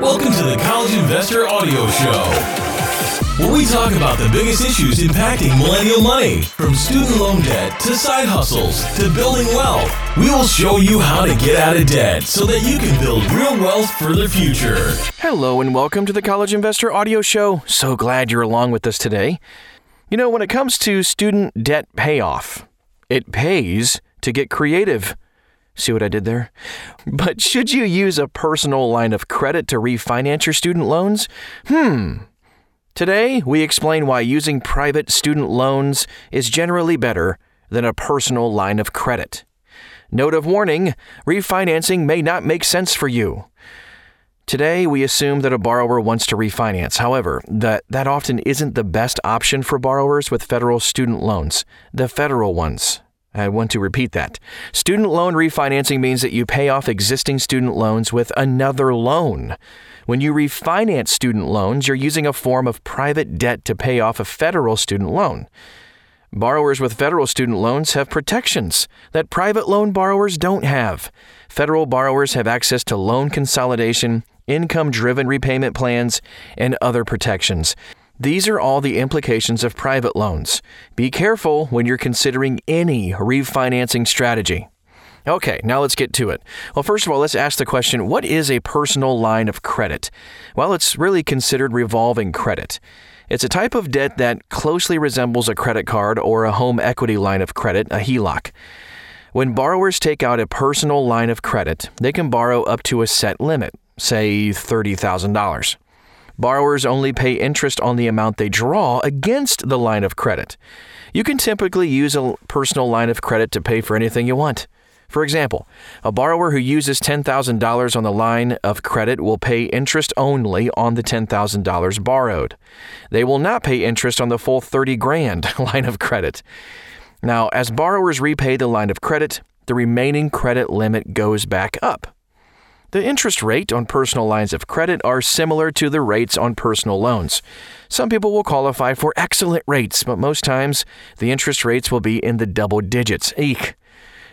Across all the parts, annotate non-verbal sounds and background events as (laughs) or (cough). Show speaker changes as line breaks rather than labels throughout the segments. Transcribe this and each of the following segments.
Welcome to the College Investor Audio Show, where we talk about the biggest issues impacting millennial money, from student loan debt to side hustles to building wealth. We will show you how to get out of debt so that you can build real wealth for the future.
Hello, and welcome to the College Investor Audio Show. So glad you're along with us today. You know, when it comes to student debt payoff, it pays to get creative. See what I did there? But should you use a personal line of credit to refinance your student loans? Hmm. Today, we explain why using private student loans is generally better than a personal line of credit. Note of warning refinancing may not make sense for you. Today, we assume that a borrower wants to refinance. However, that, that often isn't the best option for borrowers with federal student loans, the federal ones. I want to repeat that. Student loan refinancing means that you pay off existing student loans with another loan. When you refinance student loans, you're using a form of private debt to pay off a federal student loan. Borrowers with federal student loans have protections that private loan borrowers don't have. Federal borrowers have access to loan consolidation, income driven repayment plans, and other protections. These are all the implications of private loans. Be careful when you're considering any refinancing strategy. Okay, now let's get to it. Well, first of all, let's ask the question what is a personal line of credit? Well, it's really considered revolving credit. It's a type of debt that closely resembles a credit card or a home equity line of credit, a HELOC. When borrowers take out a personal line of credit, they can borrow up to a set limit, say $30,000. Borrowers only pay interest on the amount they draw against the line of credit. You can typically use a personal line of credit to pay for anything you want. For example, a borrower who uses $10,000 on the line of credit will pay interest only on the $10,000 borrowed. They will not pay interest on the full 30 grand (laughs) line of credit. Now, as borrowers repay the line of credit, the remaining credit limit goes back up. The interest rate on personal lines of credit are similar to the rates on personal loans. Some people will qualify for excellent rates, but most times the interest rates will be in the double digits. Eek.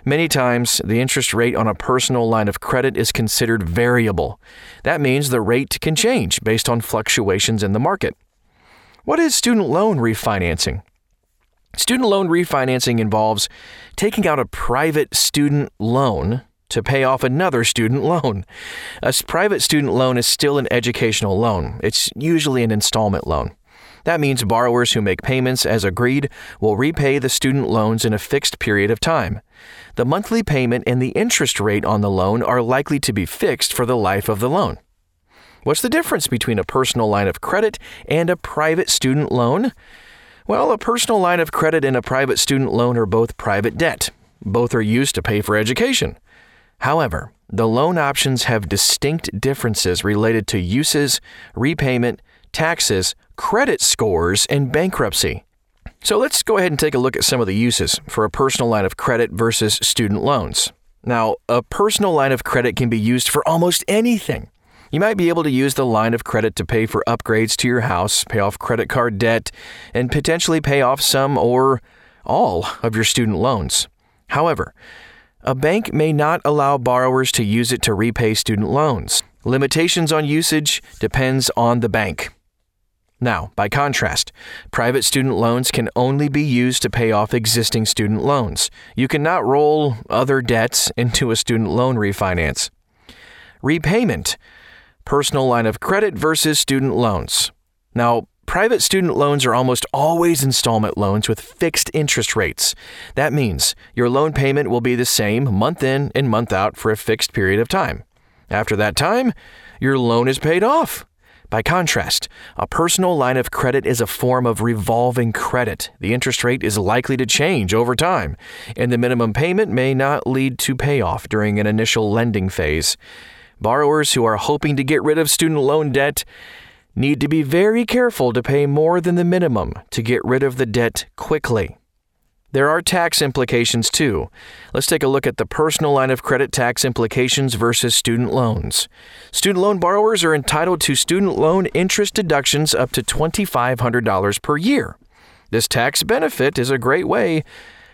Many times, the interest rate on a personal line of credit is considered variable. That means the rate can change based on fluctuations in the market. What is student loan refinancing? Student loan refinancing involves taking out a private student loan to pay off another student loan. A private student loan is still an educational loan, it's usually an installment loan. That means borrowers who make payments as agreed will repay the student loans in a fixed period of time. The monthly payment and the interest rate on the loan are likely to be fixed for the life of the loan. What's the difference between a personal line of credit and a private student loan? Well, a personal line of credit and a private student loan are both private debt. Both are used to pay for education. However, the loan options have distinct differences related to uses, repayment, taxes, credit scores, and bankruptcy. So let's go ahead and take a look at some of the uses for a personal line of credit versus student loans. Now, a personal line of credit can be used for almost anything. You might be able to use the line of credit to pay for upgrades to your house, pay off credit card debt, and potentially pay off some or all of your student loans. However, a bank may not allow borrowers to use it to repay student loans. Limitations on usage depends on the bank. Now, by contrast, private student loans can only be used to pay off existing student loans. You cannot roll other debts (laughs) into a student loan refinance. Repayment personal line of credit versus student loans. Now, private student loans are almost always installment loans with fixed interest rates. That means your loan payment will be the same month in and month out for a fixed period of time. After that time, your loan is paid off. By contrast, a personal line of credit is a form of revolving credit. The interest rate is likely to change over time, and the minimum payment may not lead to payoff during an initial lending phase. Borrowers who are hoping to get rid of student loan debt need to be very careful to pay more than the minimum to get rid of the debt quickly. There are tax implications too. Let's take a look at the personal line of credit tax implications versus student loans. Student loan borrowers are entitled to student loan interest deductions up to $2,500 per year. This tax benefit is a great way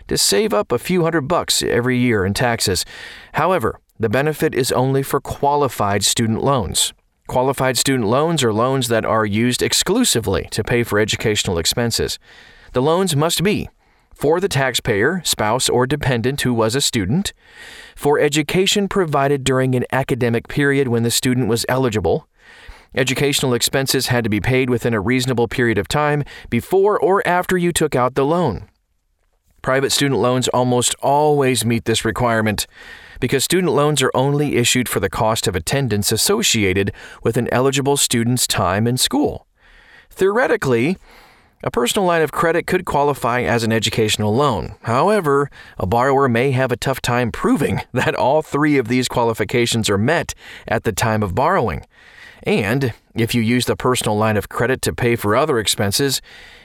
to save up a few hundred bucks every year in taxes. However, the benefit is only for qualified student loans. Qualified student loans are loans that are used exclusively to pay for educational expenses. The loans must be for the taxpayer, spouse, or dependent who was a student, for education provided during an academic period when the student was eligible. Educational expenses had to be paid within a reasonable period of time before or after you took out the loan. Private student loans almost always meet this requirement because student loans are only issued for the cost of attendance associated with an eligible student's time in school. Theoretically, a personal line of credit could qualify as an educational loan. However, a borrower may have a tough time proving (laughs) that all three of these qualifications are met at the time of borrowing. And if you use the personal line of credit to pay for other expenses,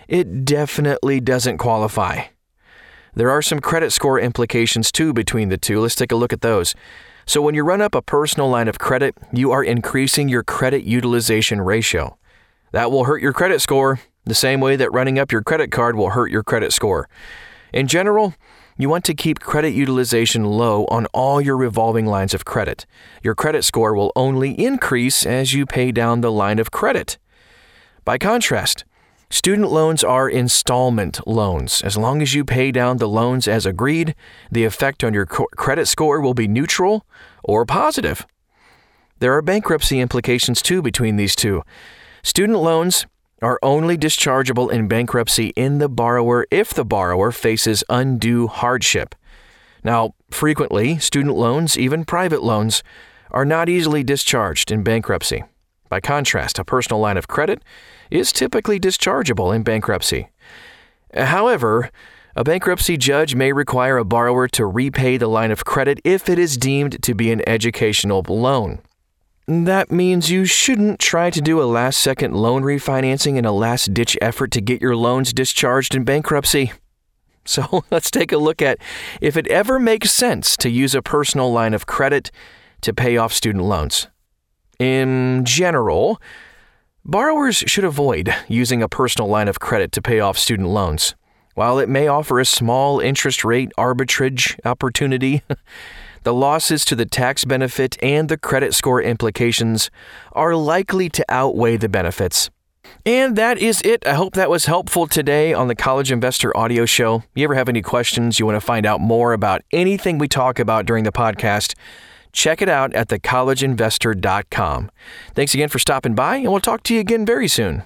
it definitely doesn't qualify. There are some credit score implications too between the two. Let's take a look at those. So, when you run up a personal line of credit, you are increasing your credit utilization ratio. That will hurt your credit score the same way that running up your credit card will hurt your credit score. In general, you want to keep credit utilization low on all your revolving lines of credit. Your credit score will only increase as you pay down the line of credit. By contrast, Student loans are installment loans. As long as you pay down the loans as agreed, the effect on your credit score will be neutral or positive. There are bankruptcy implications too between these two. Student loans are only dischargeable in bankruptcy in the borrower if the borrower faces undue hardship. Now, frequently, student loans, even private loans, are not easily discharged in bankruptcy. By contrast, a personal line of credit is typically dischargeable in bankruptcy. However, a bankruptcy judge may require a borrower to repay the line of credit if it is deemed to be an educational loan. That means you shouldn't try to do a last second loan refinancing in a last ditch effort to get your loans discharged in bankruptcy. (laughs) So let's take a look at if it ever makes sense to use a personal line of credit to pay off student loans. In general, borrowers should avoid using a personal line of credit to pay off student loans. While it may offer a small interest rate arbitrage opportunity, (laughs) the losses to the tax benefit and the credit score implications are likely to outweigh the benefits. And that is it. I hope that was helpful today on the College Investor Audio Show. You ever have any questions, you want to find out more about anything we talk about during the podcast? Check it out at thecollegeinvestor.com. Thanks again for stopping by, and we'll talk to you again very soon.